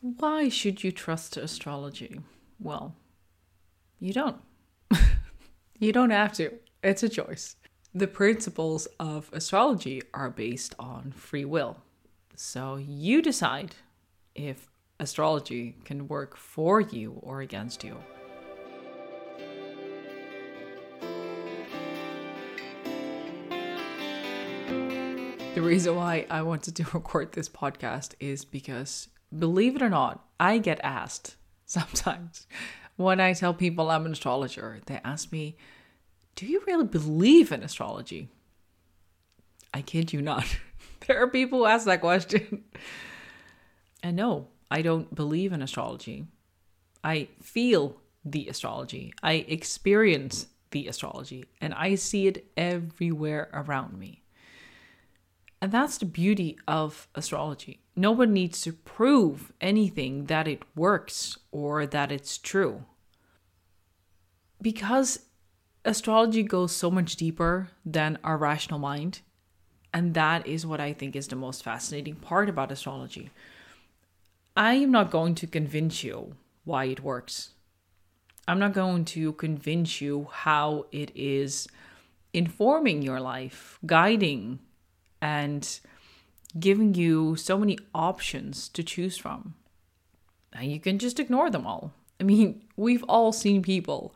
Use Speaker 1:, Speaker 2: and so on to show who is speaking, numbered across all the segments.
Speaker 1: Why should you trust astrology? Well, you don't. you don't have to. It's a choice. The principles of astrology are based on free will. So you decide if astrology can work for you or against you. The reason why I wanted to record this podcast is because, believe it or not, I get asked sometimes when I tell people I'm an astrologer, they ask me, Do you really believe in astrology? I kid you not. there are people who ask that question. and no, I don't believe in astrology. I feel the astrology, I experience the astrology, and I see it everywhere around me. And that's the beauty of astrology. No one needs to prove anything that it works or that it's true. Because astrology goes so much deeper than our rational mind. And that is what I think is the most fascinating part about astrology. I am not going to convince you why it works. I'm not going to convince you how it is informing your life, guiding and giving you so many options to choose from. And you can just ignore them all. I mean, we've all seen people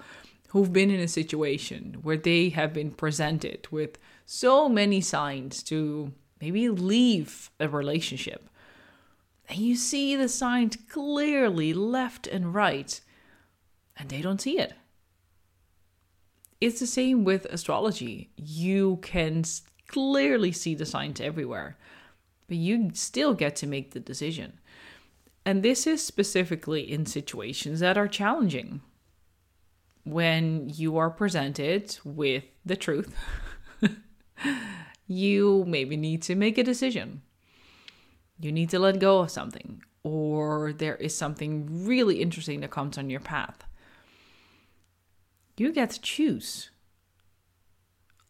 Speaker 1: who've been in a situation where they have been presented with so many signs to maybe leave a relationship. And you see the signs clearly left and right, and they don't see it. It's the same with astrology. You can clearly see the signs everywhere, but you still get to make the decision. And this is specifically in situations that are challenging. When you are presented with the truth, you maybe need to make a decision. You need to let go of something, or there is something really interesting that comes on your path. You get to choose.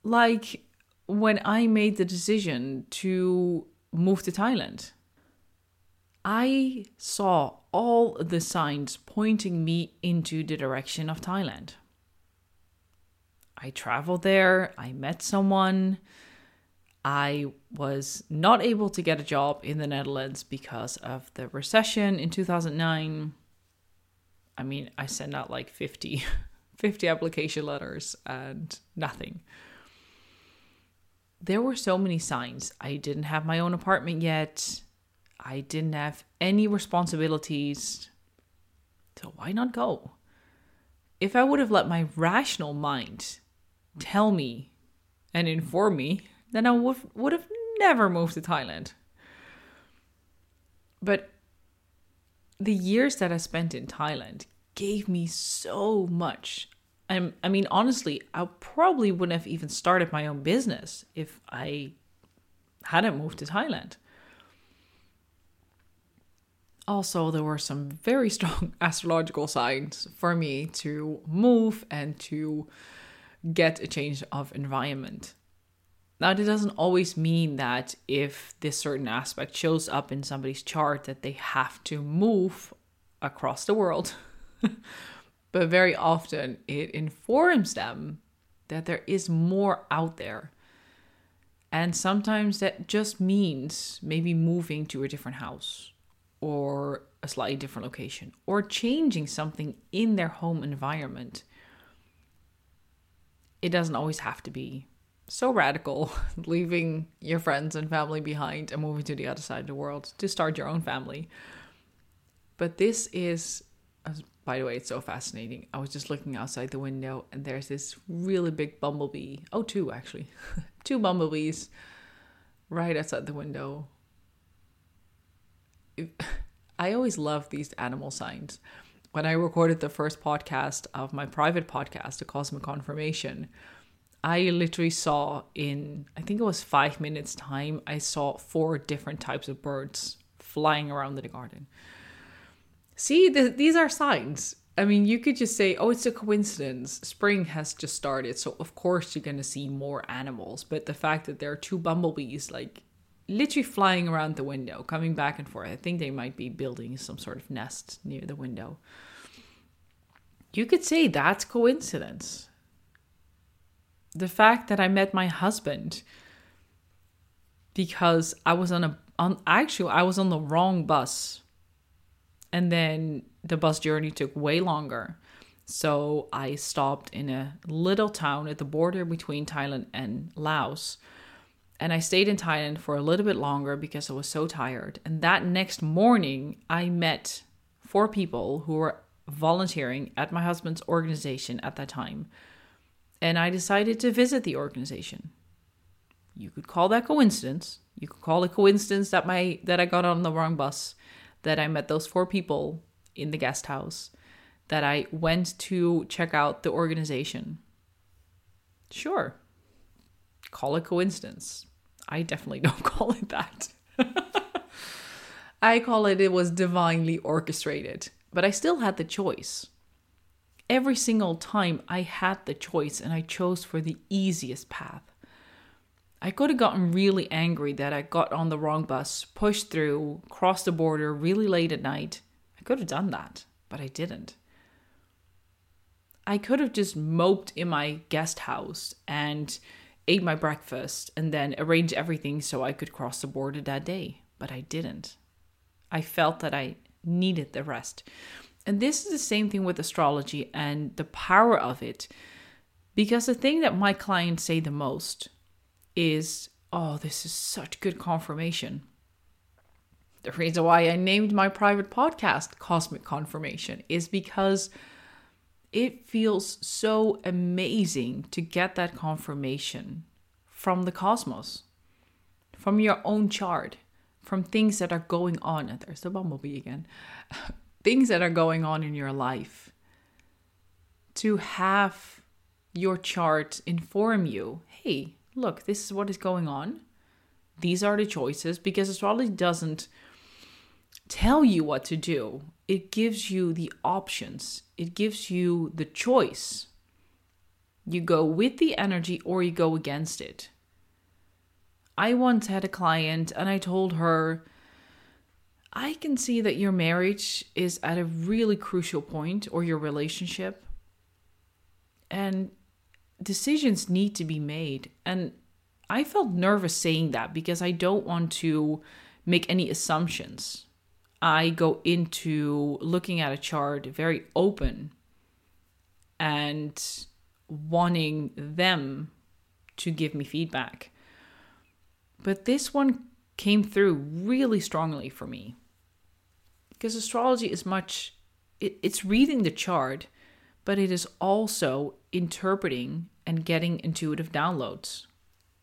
Speaker 1: Like when I made the decision to move to Thailand, I saw all the signs pointing me into the direction of Thailand. I traveled there, I met someone. I was not able to get a job in the Netherlands because of the recession in 2009. I mean, I sent out like 50 50 application letters and nothing there were so many signs. I didn't have my own apartment yet. I didn't have any responsibilities. So why not go? If I would have let my rational mind tell me and inform me, then I would, would have never moved to Thailand. But the years that I spent in Thailand gave me so much I'm, I mean, honestly, I probably wouldn't have even started my own business if I hadn't moved to Thailand. Also, there were some very strong astrological signs for me to move and to get a change of environment. Now, that doesn't always mean that if this certain aspect shows up in somebody's chart that they have to move across the world but very often it informs them that there is more out there. And sometimes that just means maybe moving to a different house or a slightly different location or changing something in their home environment. It doesn't always have to be so radical, leaving your friends and family behind and moving to the other side of the world to start your own family. But this is by the way, it's so fascinating. I was just looking outside the window and there's this really big bumblebee. Oh, two actually. two bumblebees right outside the window. I always love these animal signs. When I recorded the first podcast of my private podcast, The Cosmic Confirmation, I literally saw in, I think it was five minutes' time, I saw four different types of birds flying around in the garden. See, the, these are signs. I mean, you could just say, oh, it's a coincidence. Spring has just started, so of course you're going to see more animals. But the fact that there are two bumblebees, like, literally flying around the window, coming back and forth. I think they might be building some sort of nest near the window. You could say that's coincidence. The fact that I met my husband because I was on a on actually I was on the wrong bus. And then the bus journey took way longer. So I stopped in a little town at the border between Thailand and Laos and I stayed in Thailand for a little bit longer because I was so tired. And that next morning, I met four people who were volunteering at my husband's organization at that time. And I decided to visit the organization. You could call that coincidence. You could call it coincidence that my that I got on the wrong bus, that I met those four people in the guest house, that I went to check out the organization. Sure. Call it coincidence. I definitely don't call it that. I call it it was divinely orchestrated, but I still had the choice. Every single time I had the choice and I chose for the easiest path. I could have gotten really angry that I got on the wrong bus, pushed through, crossed the border really late at night. I could have done that, but I didn't. I could have just moped in my guest house and ate my breakfast, and then arranged everything so I could cross the border that day. But I didn't. I felt that I needed the rest. And this is the same thing with astrology and the power of it. Because the thing that my clients say the most is, oh, this is such good confirmation. The reason why I named my private podcast Cosmic Confirmation is because it feels so amazing to get that confirmation from the cosmos, from your own chart, from things that are going on. There's the bumblebee again. things that are going on in your life. To have your chart inform you hey, look, this is what is going on. These are the choices because astrology doesn't tell you what to do it gives you the options, it gives you the choice. You go with the energy or you go against it. I once had a client and I told her, I can see that your marriage is at a really crucial point or your relationship. And decisions need to be made. And I felt nervous saying that because I don't want to make any assumptions. I go into looking at a chart very open and wanting them to give me feedback. But this one came through really strongly for me because astrology is much it, it's reading the chart but it is also interpreting and getting intuitive downloads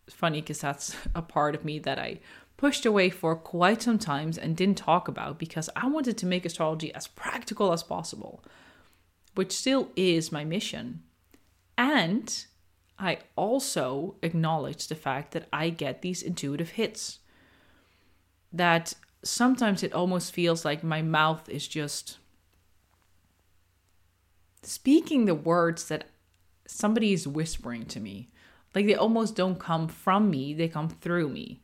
Speaker 1: it's funny because that's a part of me that i pushed away for quite some times and didn't talk about because I wanted to make astrology as practical as possible, which still is my mission. And I also acknowledge the fact that I get these intuitive hits. That sometimes it almost feels like my mouth is just speaking the words that somebody is whispering to me. Like they almost don't come from me, they come through me.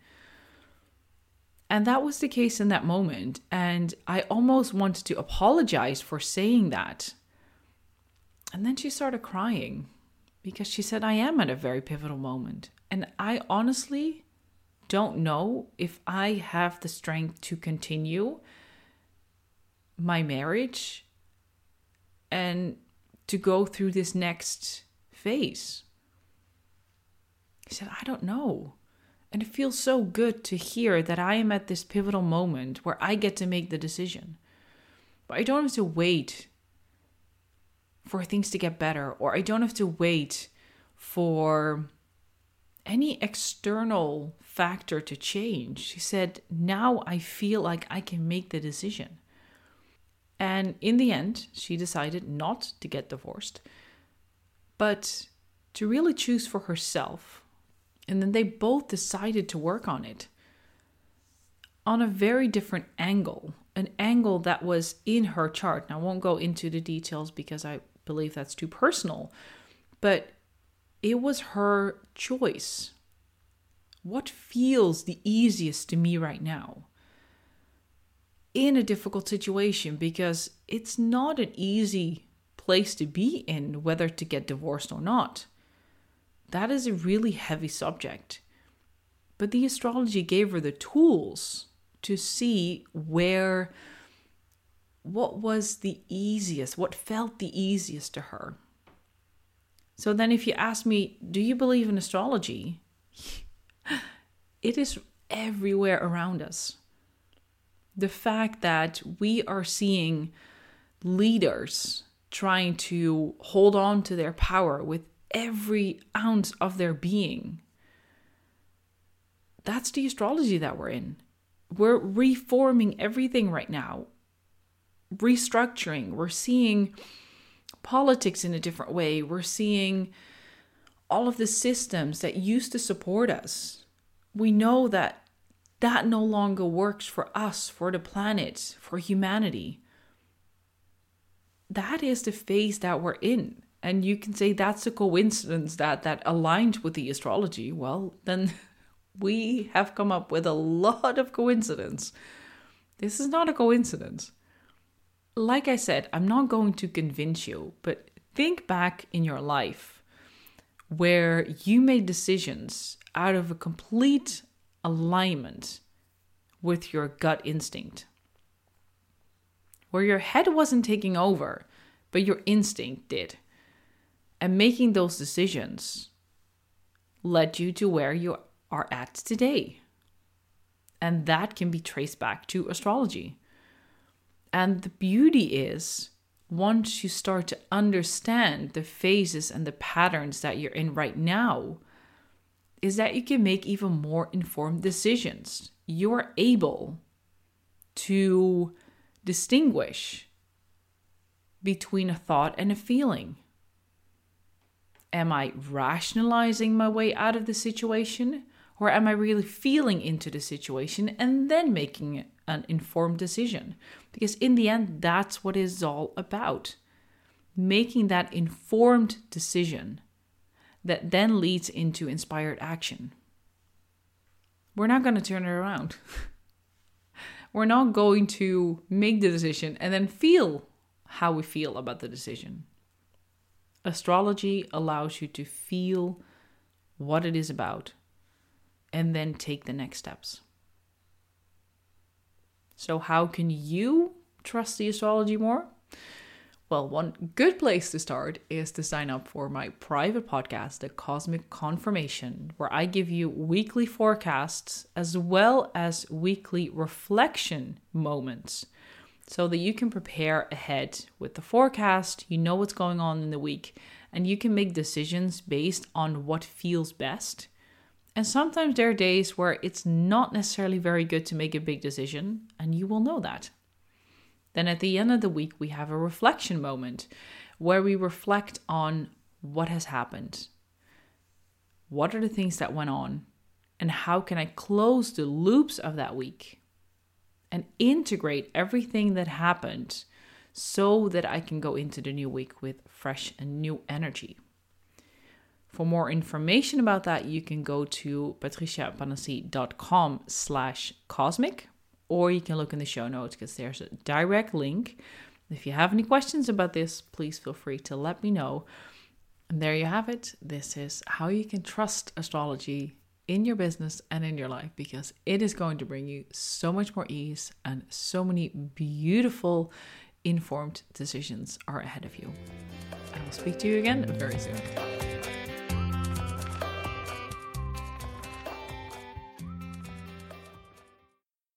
Speaker 1: And that was the case in that moment. And I almost wanted to apologize for saying that. And then she started crying because she said, I am at a very pivotal moment. And I honestly don't know if I have the strength to continue my marriage and to go through this next phase. He said, I don't know. And it feels so good to hear that I am at this pivotal moment where I get to make the decision. But I don't have to wait for things to get better, or I don't have to wait for any external factor to change. She said, Now I feel like I can make the decision. And in the end, she decided not to get divorced, but to really choose for herself and then they both decided to work on it on a very different angle, an angle that was in her chart. Now, I won't go into the details because I believe that's too personal, but it was her choice What feels the easiest to me right now? In a difficult situation, because it's not an easy place to be in, whether to get divorced or not. That is a really heavy subject. But the astrology gave her the tools to see where, what was the easiest, what felt the easiest to her. So then, if you ask me, do you believe in astrology? it is everywhere around us. The fact that we are seeing leaders trying to hold on to their power with every ounce of their being. That's the astrology that we're in. We're reforming everything right now, restructuring. We're seeing politics in a different way. We're seeing all of the systems that used to support us. We know that that no longer works for us, for the planet, for humanity. That is the phase that we're in. And you can say that's a coincidence that that aligned with the astrology. Well, then we have come up with a lot of coincidence. This is not a coincidence like I said, I'm not going to convince you, but think back in your life where you made decisions out of a complete alignment with your gut instinct, where your head wasn't taking over, but your instinct did. And making those decisions led you to where you are at today. And that can be traced back to astrology. And the beauty is, once you start to understand the phases and the patterns that you're in right now, is that you can make even more informed decisions. You're able to distinguish between a thought and a feeling. Am I rationalizing my way out of the situation? Or am I really feeling into the situation and then making an informed decision? Because in the end, that's what it's all about. Making that informed decision that then leads into inspired action. We're not going to turn it around. We're not going to make the decision and then feel how we feel about the decision. Astrology allows you to feel what it is about and then take the next steps. So, how can you trust the astrology more? Well, one good place to start is to sign up for my private podcast, The Cosmic Confirmation, where I give you weekly forecasts as well as weekly reflection moments so that you can prepare ahead with the forecast, you know what's going on in the week, and you can make decisions based on what feels best and sometimes there are days where it's not necessarily very good to make a big decision, and you will know that. Then at the end of the week, we have a reflection moment where we reflect on what has happened. What are the things that went on? And how can I close the loops of that week and integrate everything that happened so that I can go into the new week with fresh and new energy? For more information about that, you can go to patriciapanassi.com slash cosmic, or you can look in the show notes because there's a direct link. If you have any questions about this, please feel free to let me know. And there you have it. This is how you can trust astrology in your business and in your life because it is going to bring you so much more ease and so many beautiful, informed decisions are ahead of you. I will speak to you again very soon.